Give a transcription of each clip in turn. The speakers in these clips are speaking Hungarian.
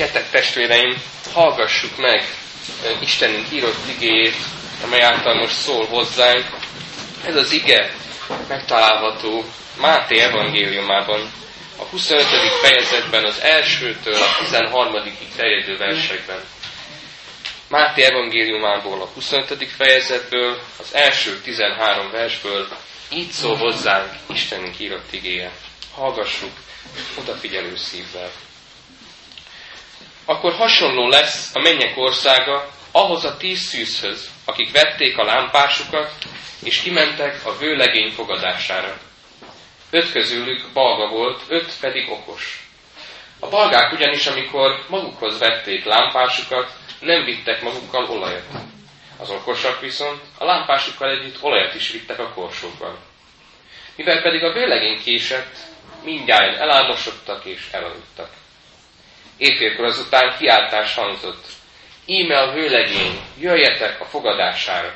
Gyertek testvéreim, hallgassuk meg Istenünk írott igéjét, amely által most szól hozzánk. Ez az ige megtalálható Máté evangéliumában, a 25. fejezetben, az elsőtől a 13. terjedő versekben. Máté evangéliumából a 25. fejezetből, az első 13 versből így szól hozzánk Istenünk írott igéje. Hallgassuk odafigyelő szívvel. Akkor hasonló lesz a mennyek országa ahhoz a tíz szűzhöz, akik vették a lámpásukat, és kimentek a vőlegény fogadására. Öt közülük balga volt, öt pedig okos. A balgák ugyanis, amikor magukhoz vették lámpásukat, nem vittek magukkal olajat. Az okosak viszont a lámpásukkal együtt olajat is vittek a korsókban. Mivel pedig a vőlegény késett, mindjárt elálmosodtak és elaludtak. Éjfélkor azután kiáltás hangzott. Íme a vőlegény, jöjjetek a fogadására.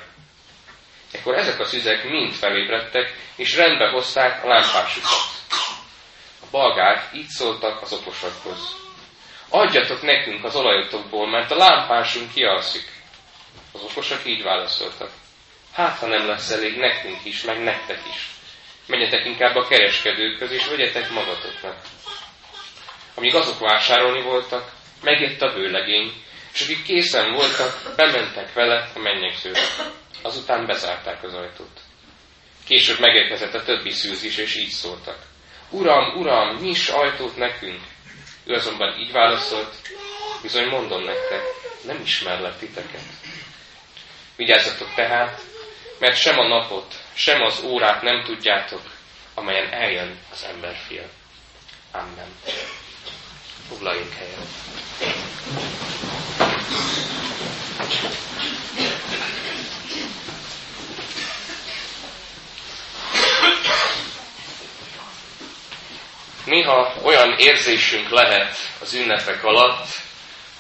Ekkor ezek a szüzek mind felébredtek, és rendbe hozták a lámpásukat. A balgák így szóltak az okosakhoz. Adjatok nekünk az olajotokból, mert a lámpásunk kialszik. Az okosak így válaszoltak. Hát, ha nem lesz elég nekünk is, meg nektek is. Menjetek inkább a kereskedőkhöz, és vegyetek magatoknak. Amíg azok vásárolni voltak, megjött a vőlegény, és akik készen voltak, bementek vele a mennyegzőbe. Azután bezárták az ajtót. Később megérkezett a többi szűz is, és így szóltak. Uram, uram, nyis ajtót nekünk! Ő azonban így válaszolt, bizony mondom nektek, nem ismerlek titeket. Vigyázzatok tehát, mert sem a napot, sem az órát nem tudjátok, amelyen eljön az emberfia. Amen. Foglaljunk helyet. Néha olyan érzésünk lehet az ünnepek alatt,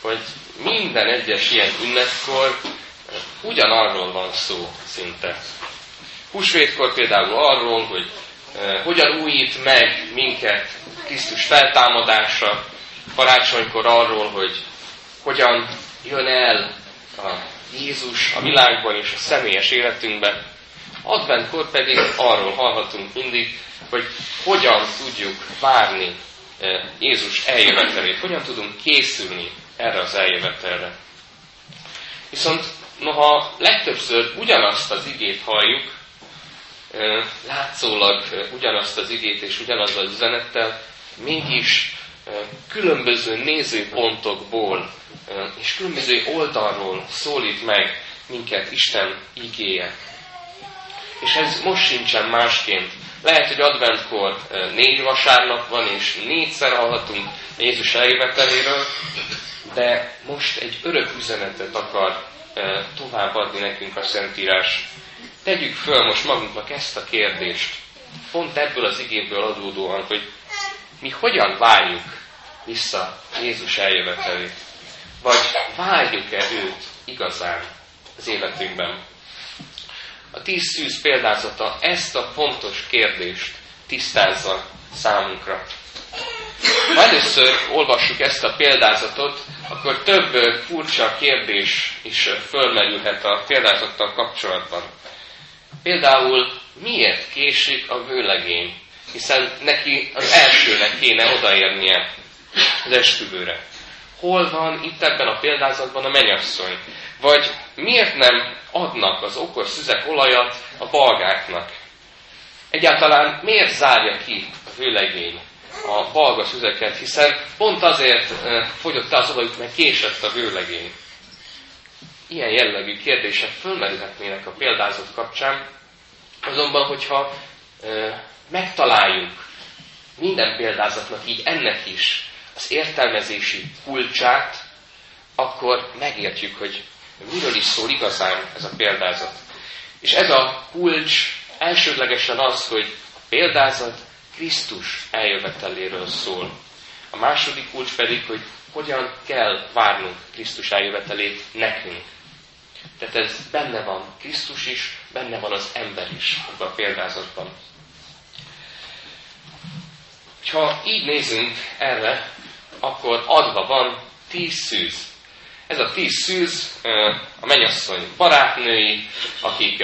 hogy minden egyes ilyen ünnepkor ugyanarról van szó szinte. Húsvétkor például arról, hogy eh, hogyan újít meg minket Krisztus feltámadása, karácsonykor arról, hogy hogyan jön el a Jézus a világban és a személyes életünkben. Adventkor pedig arról hallhatunk mindig, hogy hogyan tudjuk várni eh, Jézus eljövetelét, hogyan tudunk készülni erre az eljövetelre. Viszont noha legtöbbször ugyanazt az igét halljuk, eh, látszólag ugyanazt az igét és ugyanaz az üzenettel, mégis különböző nézőpontokból és különböző oldalról szólít meg minket Isten igéje. És ez most sincsen másként. Lehet, hogy adventkor négy vasárnap van, és négyszer hallhatunk Jézus eljöveteléről, de most egy örök üzenetet akar továbbadni nekünk a Szentírás. Tegyük föl most magunknak ezt a kérdést, pont ebből az igéből adódóan, hogy mi hogyan várjuk vissza Jézus eljövetelét? Vagy várjuk-e őt igazán az életünkben? A tíz szűz példázata ezt a fontos kérdést tisztázza számunkra. Ha először olvassuk ezt a példázatot, akkor több furcsa kérdés is fölmerülhet a példázattal kapcsolatban. Például miért késik a vőlegény? Hiszen neki az elsőnek kéne odaérnie az esküvőre. Hol van itt ebben a példázatban a menyasszony? Vagy miért nem adnak az okos szüzek olajat a balgáknak? Egyáltalán miért zárja ki a vőlegény a balga szüzeket, hiszen pont azért fogyott el az olajuk, mert késett a vőlegény. Ilyen jellegű kérdések fölmerülhetnének a példázat kapcsán, azonban, hogyha megtaláljuk minden példázatnak így ennek is az értelmezési kulcsát, akkor megértjük, hogy miről is szól igazán ez a példázat. És ez a kulcs elsődlegesen az, hogy a példázat Krisztus eljöveteléről szól. A második kulcs pedig, hogy hogyan kell várnunk Krisztus eljövetelét nekünk. Tehát ez benne van Krisztus is, benne van az ember is a példázatban. Ha így nézünk erre, akkor adva van tíz szűz. Ez a tíz szűz a mennyasszony barátnői, akik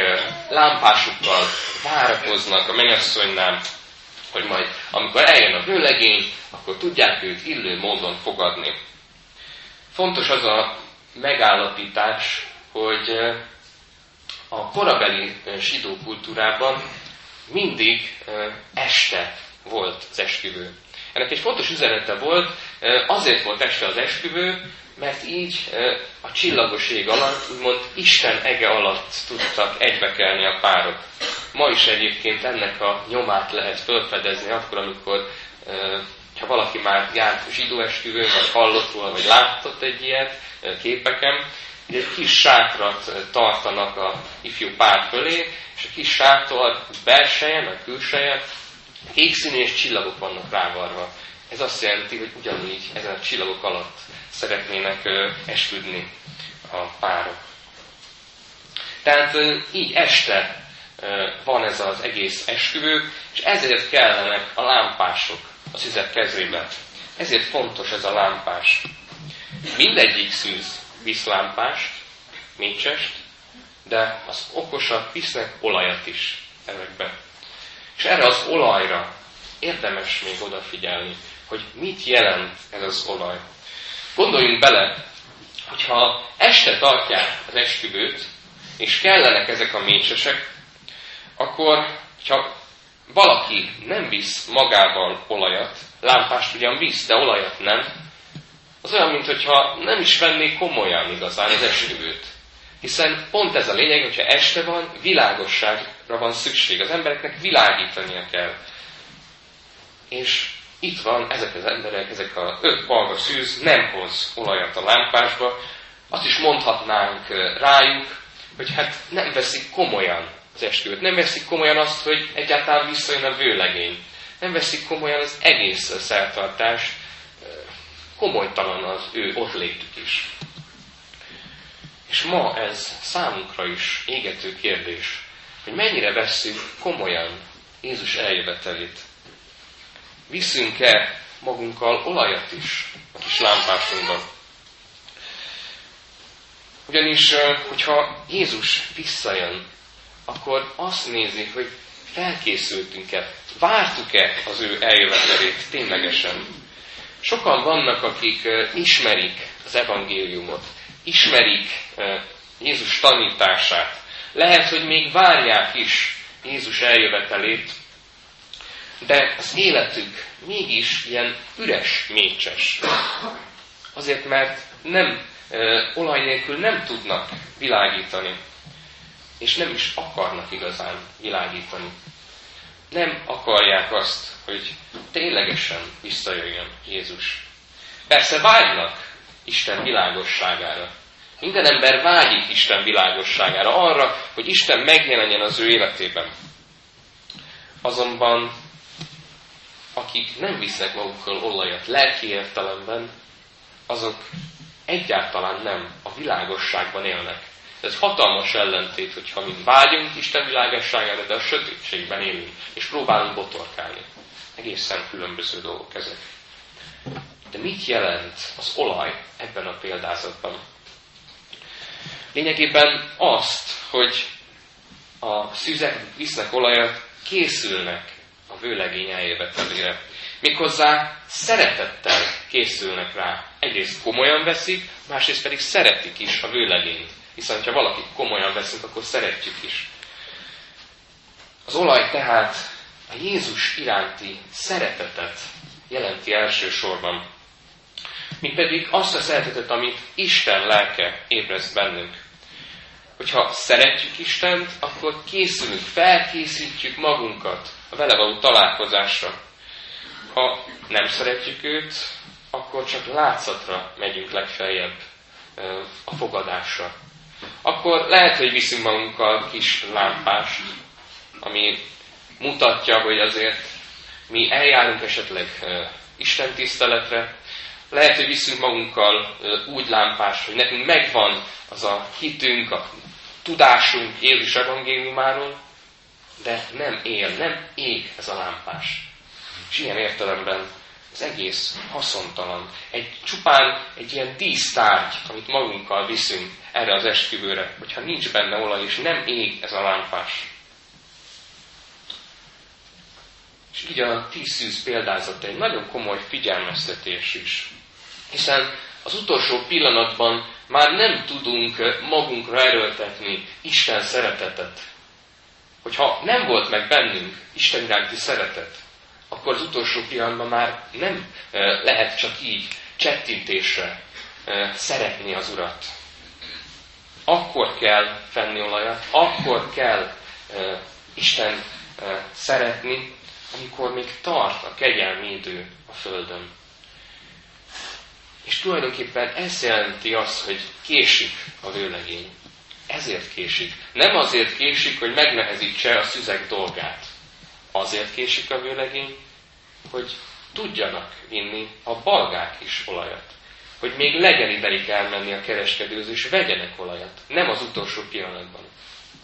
lámpásukkal várakoznak a mennyasszonynál, hogy majd amikor eljön a vőlegény, akkor tudják őt illő módon fogadni. Fontos az a megállapítás, hogy a korabeli zsidó kultúrában mindig este volt az esküvő. Ennek egy fontos üzenete volt, azért volt este az esküvő, mert így a csillagos ég alatt, úgymond Isten ege alatt tudtak egybekelni a párok. Ma is egyébként ennek a nyomát lehet felfedezni akkor, amikor ha valaki már járt zsidó esküvőn, vagy hallott róla, vagy látott egy ilyet képeken, egy kis sátrat tartanak a ifjú pár fölé, és a kis sátor belseje, a külseje kék színű és csillagok vannak rávarva. Ez azt jelenti, hogy ugyanígy ezen a csillagok alatt szeretnének esküdni a párok. Tehát így este van ez az egész esküvő, és ezért kellenek a lámpások a szüzek kezébe. Ezért fontos ez a lámpás. Mindegyik szűz visz lámpást, mécsest, de az okosak visznek olajat is ezekbe. És erre az olajra érdemes még odafigyelni, hogy mit jelent ez az olaj. Gondoljunk bele, hogyha este tartják az esküvőt, és kellenek ezek a mécsesek, akkor ha valaki nem visz magával olajat, lámpást ugyan visz, de olajat nem, az olyan, mintha nem is vennék komolyan igazán az esküvőt. Hiszen pont ez a lényeg, hogyha este van, világosságra van szükség. Az embereknek világítania kell. És itt van, ezek az emberek, ezek a öt balga szűz nem hoz olajat a lámpásba. Azt is mondhatnánk rájuk, hogy hát nem veszik komolyan az esküvőt. Nem veszik komolyan azt, hogy egyáltalán visszajön a vőlegény. Nem veszik komolyan az egész szertartást. Komolytalan az ő ott létük is. És ma ez számunkra is égető kérdés, hogy mennyire vesszük komolyan Jézus eljövetelét. Viszünk-e magunkkal olajat is a kis lámpásunkban? Ugyanis, hogyha Jézus visszajön, akkor azt nézi, hogy felkészültünk-e, vártuk-e az ő eljövetelét ténylegesen. Sokan vannak, akik ismerik az evangéliumot, ismerik Jézus tanítását. Lehet, hogy még várják is Jézus eljövetelét, de az életük mégis ilyen üres, mécses. Azért, mert nem, olaj nélkül nem tudnak világítani, és nem is akarnak igazán világítani. Nem akarják azt, hogy ténylegesen visszajöjjön Jézus. Persze vágynak Isten világosságára. Minden ember vágyik Isten világosságára, arra, hogy Isten megjelenjen az ő életében. Azonban, akik nem visznek magukkal olajat lelki értelemben, azok egyáltalán nem a világosságban élnek. Ez hatalmas ellentét, hogyha mi vágyunk Isten világosságára, de a sötétségben élünk, és próbálunk botorkálni. Egészen különböző dolgok ezek. De mit jelent az olaj ebben a példázatban? Lényegében azt, hogy a szüzek visznek olajat, készülnek a vőlegény eljövetelére. Méghozzá szeretettel készülnek rá. Egyrészt komolyan veszik, másrészt pedig szeretik is a vőlegényt. Hiszen, ha valakit komolyan veszünk, akkor szeretjük is. Az olaj tehát a Jézus iránti szeretetet jelenti elsősorban mint pedig azt a szeretetet, amit Isten lelke ébreszt bennünk. Hogyha szeretjük Istent, akkor készülünk, felkészítjük magunkat a vele való találkozásra. Ha nem szeretjük őt, akkor csak látszatra megyünk legfeljebb a fogadásra. Akkor lehet, hogy viszünk magunkkal kis lámpást, ami mutatja, hogy azért mi eljárunk esetleg Isten tiszteletre, lehet, hogy viszünk magunkkal úgy lámpás, hogy nekünk megvan az a hitünk, a tudásunk Jézus evangéliumáról, de nem él, nem ég ez a lámpás. És ilyen értelemben az egész haszontalan. Egy csupán egy ilyen dísztárgy, amit magunkkal viszünk erre az esküvőre, hogyha nincs benne olaj, és nem ég ez a lámpás. És így a tíz szűz példázat egy nagyon komoly figyelmeztetés is. Hiszen az utolsó pillanatban már nem tudunk magunkra erőltetni Isten szeretetet. Hogyha nem volt meg bennünk Isten iránti szeretet, akkor az utolsó pillanatban már nem lehet csak így csettintésre szeretni az Urat. Akkor kell fenni olajat, akkor kell Isten szeretni, amikor még tart a kegyelmi idő a Földön. És tulajdonképpen ez jelenti azt, hogy késik a vőlegény. Ezért késik. Nem azért késik, hogy megnehezítse a szüzek dolgát. Azért késik a vőlegény, hogy tudjanak vinni a balgák is olajat. Hogy még legyen ideig elmenni a kereskedőhöz, és vegyenek olajat. Nem az utolsó pillanatban.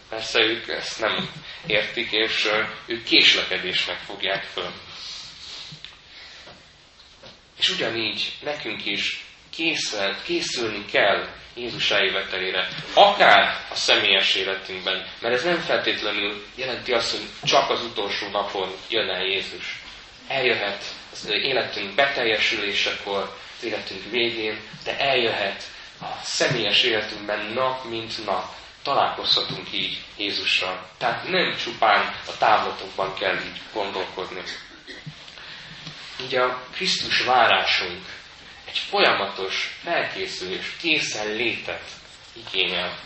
Persze ők ezt nem értik, és ők késlekedésnek fogják föl. És ugyanígy nekünk is készül, készülni kell Jézus eljövetelére, akár a személyes életünkben, mert ez nem feltétlenül jelenti azt, hogy csak az utolsó napon jön el Jézus. Eljöhet az életünk beteljesülésekor, az életünk végén, de eljöhet a személyes életünkben nap mint nap. Találkozhatunk így Jézussal. Tehát nem csupán a távlatokban kell így gondolkodni. Így a Krisztus várásunk egy folyamatos felkészülés, készen létet igényel.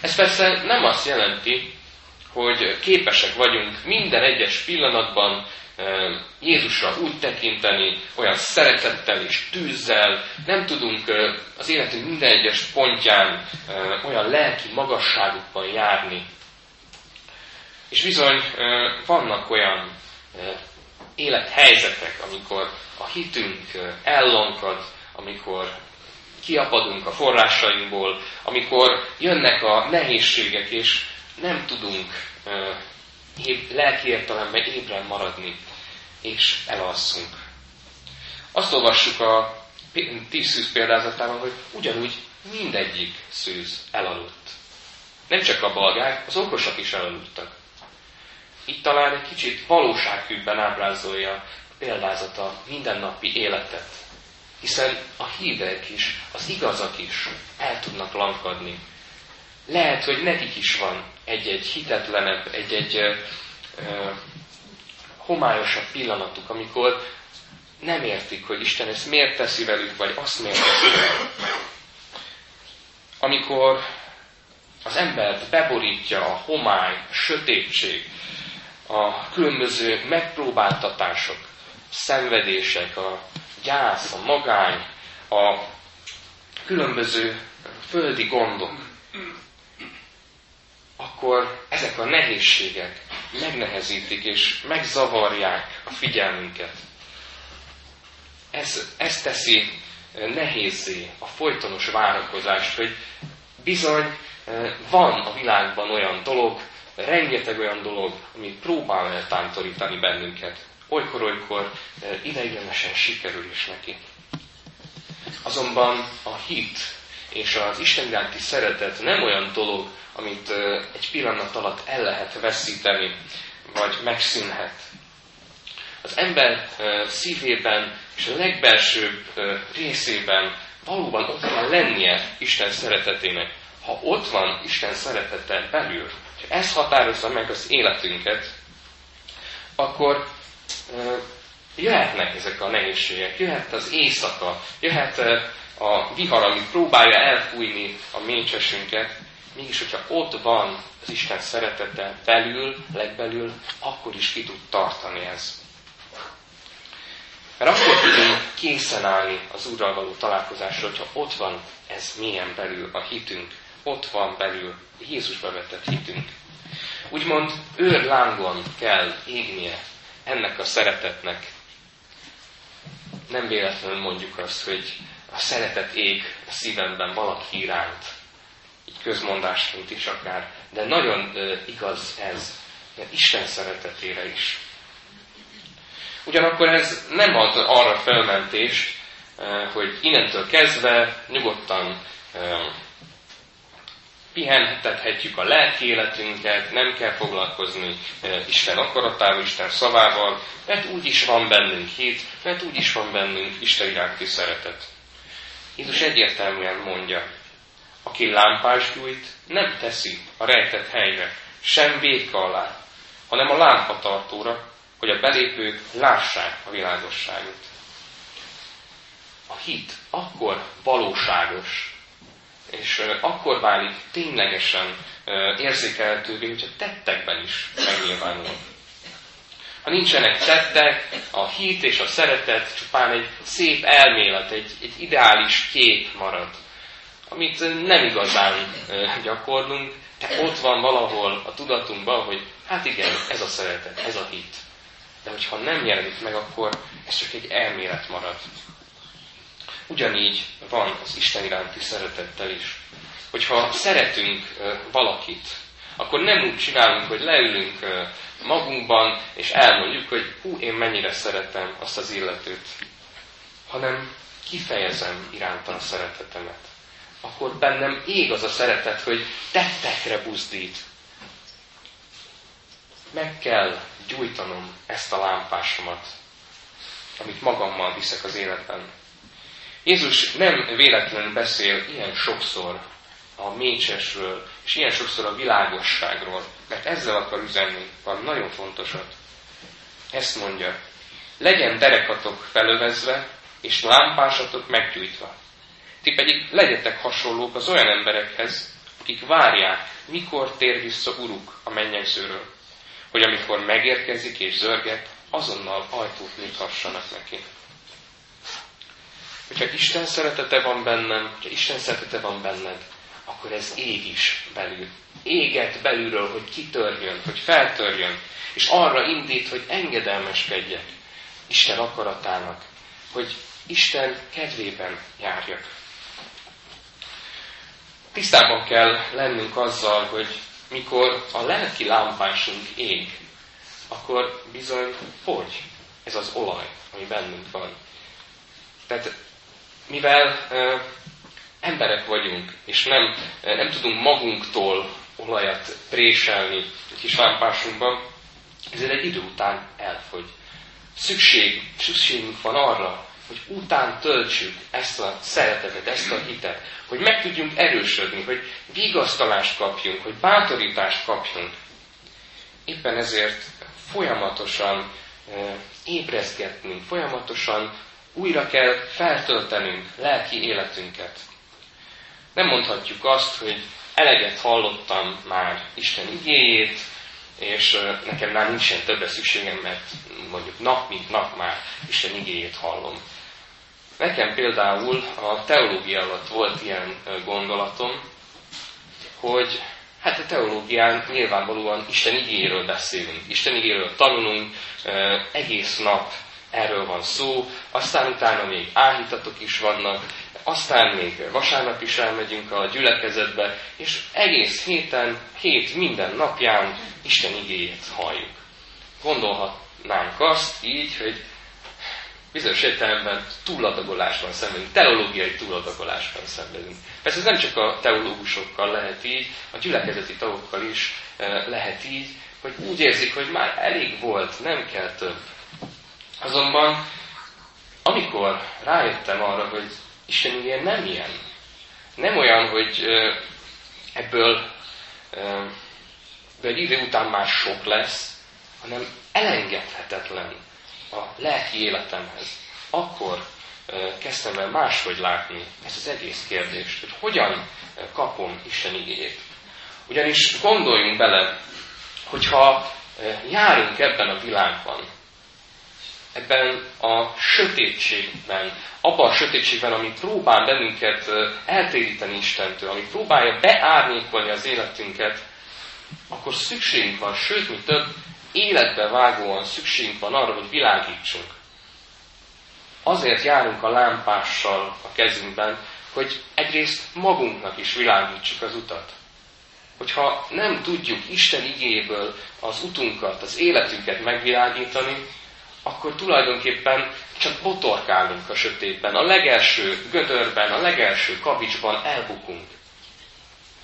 Ez persze nem azt jelenti, hogy képesek vagyunk minden egyes pillanatban Jézusra úgy tekinteni, olyan szeretettel és tűzzel, nem tudunk az életünk minden egyes pontján olyan lelki magasságukban járni. És bizony vannak olyan élethelyzetek, amikor a hitünk ellankad, amikor kiapadunk a forrásainkból, amikor jönnek a nehézségek, és nem tudunk lelki értelemben ébren maradni, és elalszunk. Azt olvassuk a tíz szűz példázatában, hogy ugyanúgy mindegyik szűz elaludt. Nem csak a balgák, az okosak is elaludtak. Itt talán egy kicsit valósághűbben ábrázolja példázata mindennapi életet. Hiszen a hívek is, az igazak is el tudnak lankadni. Lehet, hogy nekik is van egy-egy hitetlenebb, egy-egy homályosabb pillanatuk, amikor nem értik, hogy Isten ezt miért teszi velük, vagy azt miért teszi velük. Amikor az embert beborítja a homály, a sötétség, a különböző megpróbáltatások, szenvedések, a gyász, a magány, a különböző földi gondok, akkor ezek a nehézségek megnehezítik és megzavarják a figyelmünket. Ez, ez teszi nehézé a folytonos várakozást, hogy bizony van a világban olyan dolog, rengeteg olyan dolog, ami próbál eltántorítani bennünket. Olykor-olykor ideiglenesen sikerül is neki. Azonban a hit és az Isten iránti szeretet nem olyan dolog, amit egy pillanat alatt el lehet veszíteni, vagy megszűnhet. Az ember szívében és a legbelsőbb részében valóban ott kell lennie Isten szeretetének. Ha ott van Isten szeretete belül, és ez határozza meg az életünket, akkor jöhetnek ezek a nehézségek, jöhet az éjszaka, jöhet a vihar, ami próbálja elfújni a mécsesünket, mégis, hogyha ott van az Isten szeretete belül, legbelül, akkor is ki tud tartani ez. Mert akkor tudunk készen állni az Úrral való találkozásra, hogyha ott van ez milyen belül a hitünk, ott van belül Jézusba vetett hitünk. Úgymond őrlángon kell égnie ennek a szeretetnek. Nem véletlenül mondjuk azt, hogy a szeretet ég a szívemben valaki iránt, így közmondásként is akár, de nagyon igaz ez, mert Isten szeretetére is. Ugyanakkor ez nem ad arra felmentést, hogy innentől kezdve nyugodtan pihentethetjük a lelki életünket, nem kell foglalkozni Isten akaratával, Isten szavával, mert úgy is van bennünk hit, mert úgy is van bennünk Isten iránti szeretet. Jézus egyértelműen mondja, aki lámpás gyújt, nem teszi a rejtett helyre, sem védka alá, hanem a lámpatartóra, hogy a belépők lássák a világosságot. A hit akkor valóságos, és akkor válik ténylegesen érzékelhetővé, hogyha tettekben is megnyilvánul. Ha nincsenek tettek, a hit és a szeretet csupán egy szép elmélet, egy, egy ideális kép marad, amit nem igazán gyakorlunk, de ott van valahol a tudatunkban, hogy hát igen, ez a szeretet, ez a hit. De hogyha nem jelenik meg, akkor ez csak egy elmélet marad. Ugyanígy van az Isten iránti szeretettel is. Hogyha szeretünk valakit, akkor nem úgy csinálunk, hogy leülünk magunkban, és elmondjuk, hogy hú, én mennyire szeretem azt az illetőt, hanem kifejezem iránta a szeretetemet. Akkor bennem ég az a szeretet, hogy tettekre buzdít. Meg kell gyújtanom ezt a lámpásomat, amit magammal viszek az életben. Jézus nem véletlenül beszél ilyen sokszor a mécsesről, és ilyen sokszor a világosságról, mert ezzel akar üzenni van nagyon fontosat. Ezt mondja, legyen derekatok felövezve, és lámpásatok meggyújtva. Ti pedig legyetek hasonlók az olyan emberekhez, akik várják, mikor tér vissza Uruk a mennyegzőről, hogy amikor megérkezik és zörget, azonnal ajtót nyithassanak neki. Hogyha Isten szeretete van bennem, hogyha Isten szeretete van benned, akkor ez ég is belül. Éget belülről, hogy kitörjön, hogy feltörjön, és arra indít, hogy engedelmeskedjek Isten akaratának, hogy Isten kedvében járjak. Tisztában kell lennünk azzal, hogy mikor a lelki lámpásunk ég, akkor bizony fogy ez az olaj, ami bennünk van. Tehát mivel ö, emberek vagyunk, és nem, nem tudunk magunktól olajat préselni egy kis lámpásunkban, ezért egy idő után elfogy. Szükség, szükségünk van arra, hogy után töltsük ezt a szeretetet, ezt a hitet, hogy meg tudjunk erősödni, hogy vigasztalást kapjunk, hogy bátorítást kapjunk. Éppen ezért folyamatosan ébrezgetnünk, folyamatosan újra kell feltöltenünk lelki életünket. Nem mondhatjuk azt, hogy eleget hallottam már Isten igéjét, és nekem már nincsen többre szükségem, mert mondjuk nap mint nap már Isten igéjét hallom. Nekem például a teológia alatt volt ilyen gondolatom, hogy hát a teológián nyilvánvalóan Isten igéről beszélünk, Isten igéről tanulunk, egész nap erről van szó, aztán utána még áhítatok is vannak, aztán még vasárnap is elmegyünk a gyülekezetbe, és egész héten, hét minden napján Isten igéjét halljuk. Gondolhatnánk azt így, hogy bizonyos értelemben túladagolásban szenvedünk, teológiai túladagolásban szenvedünk. Persze ez nem csak a teológusokkal lehet így, a gyülekezeti tagokkal is eh, lehet így, hogy úgy érzik, hogy már elég volt, nem kell több. Azonban, amikor rájöttem arra, hogy Isten igény nem ilyen, nem olyan, hogy ebből egy idő után már sok lesz, hanem elengedhetetlen a lelki életemhez. Akkor kezdtem el máshogy látni ezt az egész kérdést, hogy hogyan kapom Isten igényét. Ugyanis gondoljunk bele, hogyha járunk ebben a világban, ebben a sötétségben, abban a sötétségben, ami próbál bennünket eltéríteni Istentől, ami próbálja beárnyékolni az életünket, akkor szükségünk van, sőt, mi több, életbe vágóan szükségünk van arra, hogy világítsunk. Azért járunk a lámpással a kezünkben, hogy egyrészt magunknak is világítsuk az utat. Hogyha nem tudjuk Isten igéből az utunkat, az életünket megvilágítani, akkor tulajdonképpen csak botorkálunk a sötétben, a legelső gödörben, a legelső kavicsban elbukunk.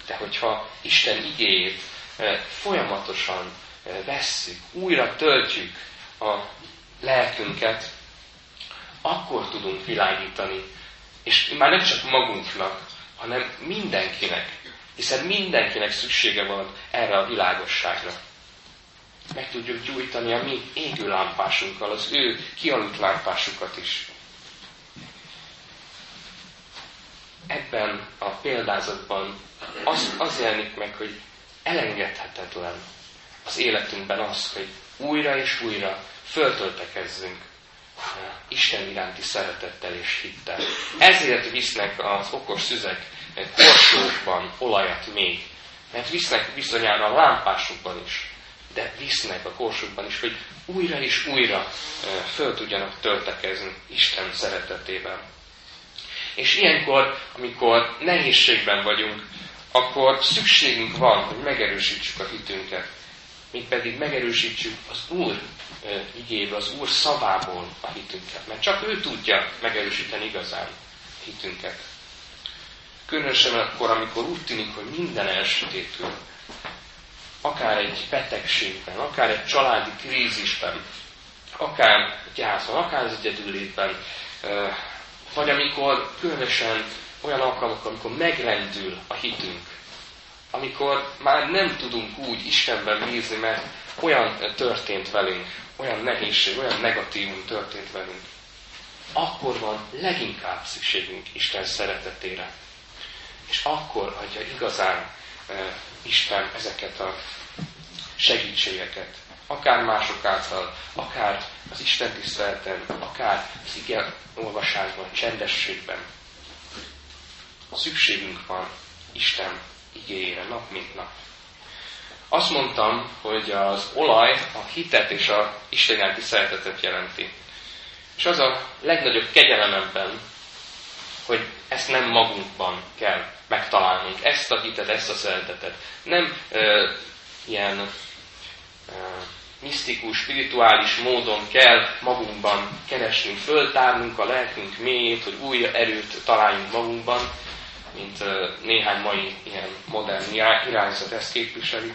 De hogyha Isten igéjét eh, folyamatosan eh, vesszük, újra töltjük a lelkünket, akkor tudunk világítani. És már nem csak magunknak, hanem mindenkinek. Hiszen mindenkinek szüksége van erre a világosságra. Meg tudjuk gyújtani a mi égő lámpásunkkal, az ő kialudt lámpásukat is. Ebben a példázatban az, az jelenik meg, hogy elengedhetetlen az életünkben az, hogy újra és újra föltöltekezzünk Isten iránti szeretettel és hittel. Ezért visznek az okos szüzek korsókban olajat még, mert visznek bizonyára a lámpásukban is, de visznek a korsókban is, hogy újra és újra föl tudjanak töltekezni Isten szeretetében. És ilyenkor, amikor nehézségben vagyunk, akkor szükségünk van, hogy megerősítsük a hitünket. Még pedig megerősítsük az Úr igéből, az Úr szavából a hitünket. Mert csak ő tudja megerősíteni igazán hitünket. Különösen akkor, amikor úgy tűnik, hogy minden elsötétül, akár egy betegségben, akár egy családi krízisben, akár gyászban, akár az egyedüllétben, vagy amikor különösen olyan alkalmak, amikor megrendül a hitünk, amikor már nem tudunk úgy Istenben bízni, mert olyan történt velünk, olyan nehézség, olyan negatívum történt velünk, akkor van leginkább szükségünk Isten szeretetére. És akkor adja igazán Isten ezeket a segítségeket. Akár mások által, akár az Isten tiszteleten, akár az ige olvasásban, csendességben. Szükségünk van Isten igényére nap mint nap. Azt mondtam, hogy az olaj a hitet és a Isten szeretetet jelenti. És az a legnagyobb kegyelem ebben, hogy ezt nem magunkban kell megtalálnunk, ezt a hitet, ezt a szeretetet. Nem ö, ilyen ö, misztikus, spirituális módon kell magunkban keresnünk, föltárnunk a lelkünk mélyét, hogy új erőt találjunk magunkban, mint ö, néhány mai ilyen modern irányzat ezt képviseli,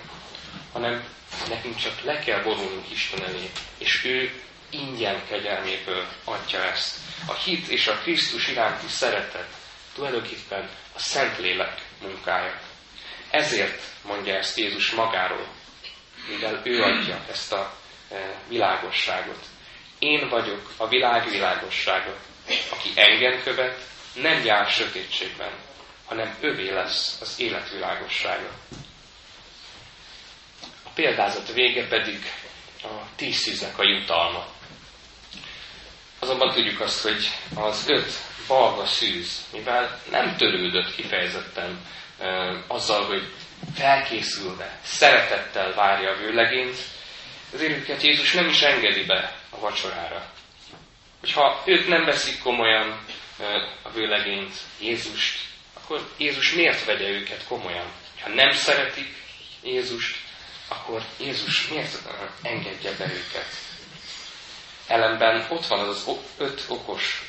hanem nekünk csak le kell borulnunk Isten elé, és ő ingyen kegyelméből adja ezt. A hit és a Krisztus iránti szeretet tulajdonképpen a Szentlélek munkája. Ezért mondja ezt Jézus magáról, mivel ő adja ezt a e, világosságot. Én vagyok a világ világossága. Aki engem követ, nem jár sötétségben, hanem övé lesz az élet világossága. A példázat vége pedig a tíz a jutalma. Azonban tudjuk azt, hogy az öt balga szűz, mivel nem törődött kifejezetten e, azzal, hogy felkészülve, szeretettel várja a vőlegényt, ezért őket Jézus nem is engedi be a vacsorára. Hogyha őt nem veszik komolyan e, a vőlegényt, Jézust, akkor Jézus miért vegye őket komolyan? Ha nem szeretik Jézust, akkor Jézus miért engedje be őket? Ellenben ott van az, az öt okos,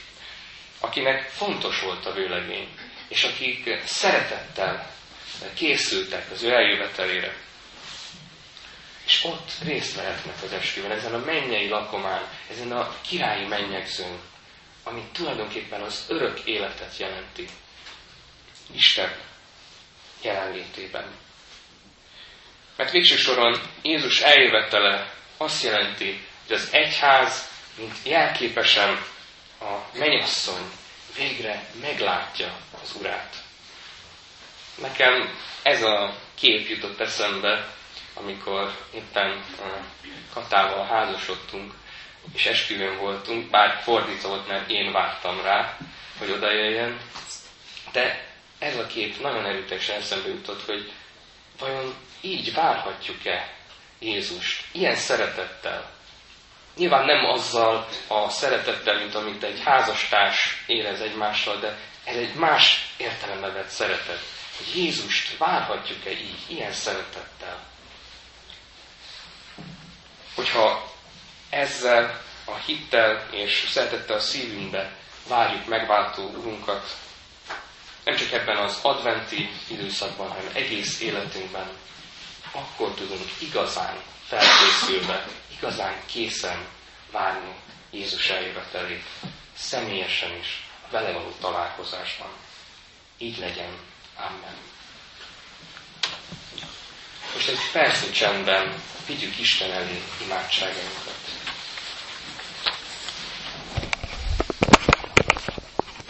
akinek fontos volt a vőlegény, és akik szeretettel készültek az ő eljövetelére. És ott részt vehetnek az esküvőn, ezen a mennyei lakomán, ezen a királyi mennyegzőn, ami tulajdonképpen az örök életet jelenti. Isten jelenlétében. Mert végső soron Jézus eljövetele azt jelenti, hogy az egyház, mint jelképesen a mennyasszony végre meglátja az urát. Nekem ez a kép jutott eszembe, amikor éppen Katával házasodtunk, és esküvőn voltunk, bár fordítva volt, mert én vártam rá, hogy oda jöjjön. De ez a kép nagyon erőteljesen eszembe jutott, hogy vajon így várhatjuk-e Jézust, ilyen szeretettel. Nyilván nem azzal a szeretettel, mint amit egy házastárs érez egymással, de ez egy más értelembe vett szeretet. Hogy Jézust várhatjuk-e így, ilyen szeretettel? Hogyha ezzel a hittel és szeretettel a szívünkbe várjuk megváltó Urunkat, nem csak ebben az adventi időszakban, hanem egész életünkben, akkor tudunk igazán felkészülve, igazán készen várni Jézus eljövetelét, személyesen is, vele való találkozásban. Így legyen. Amen. Most egy percnyi csendben vigyük Isten elé imádságainkat.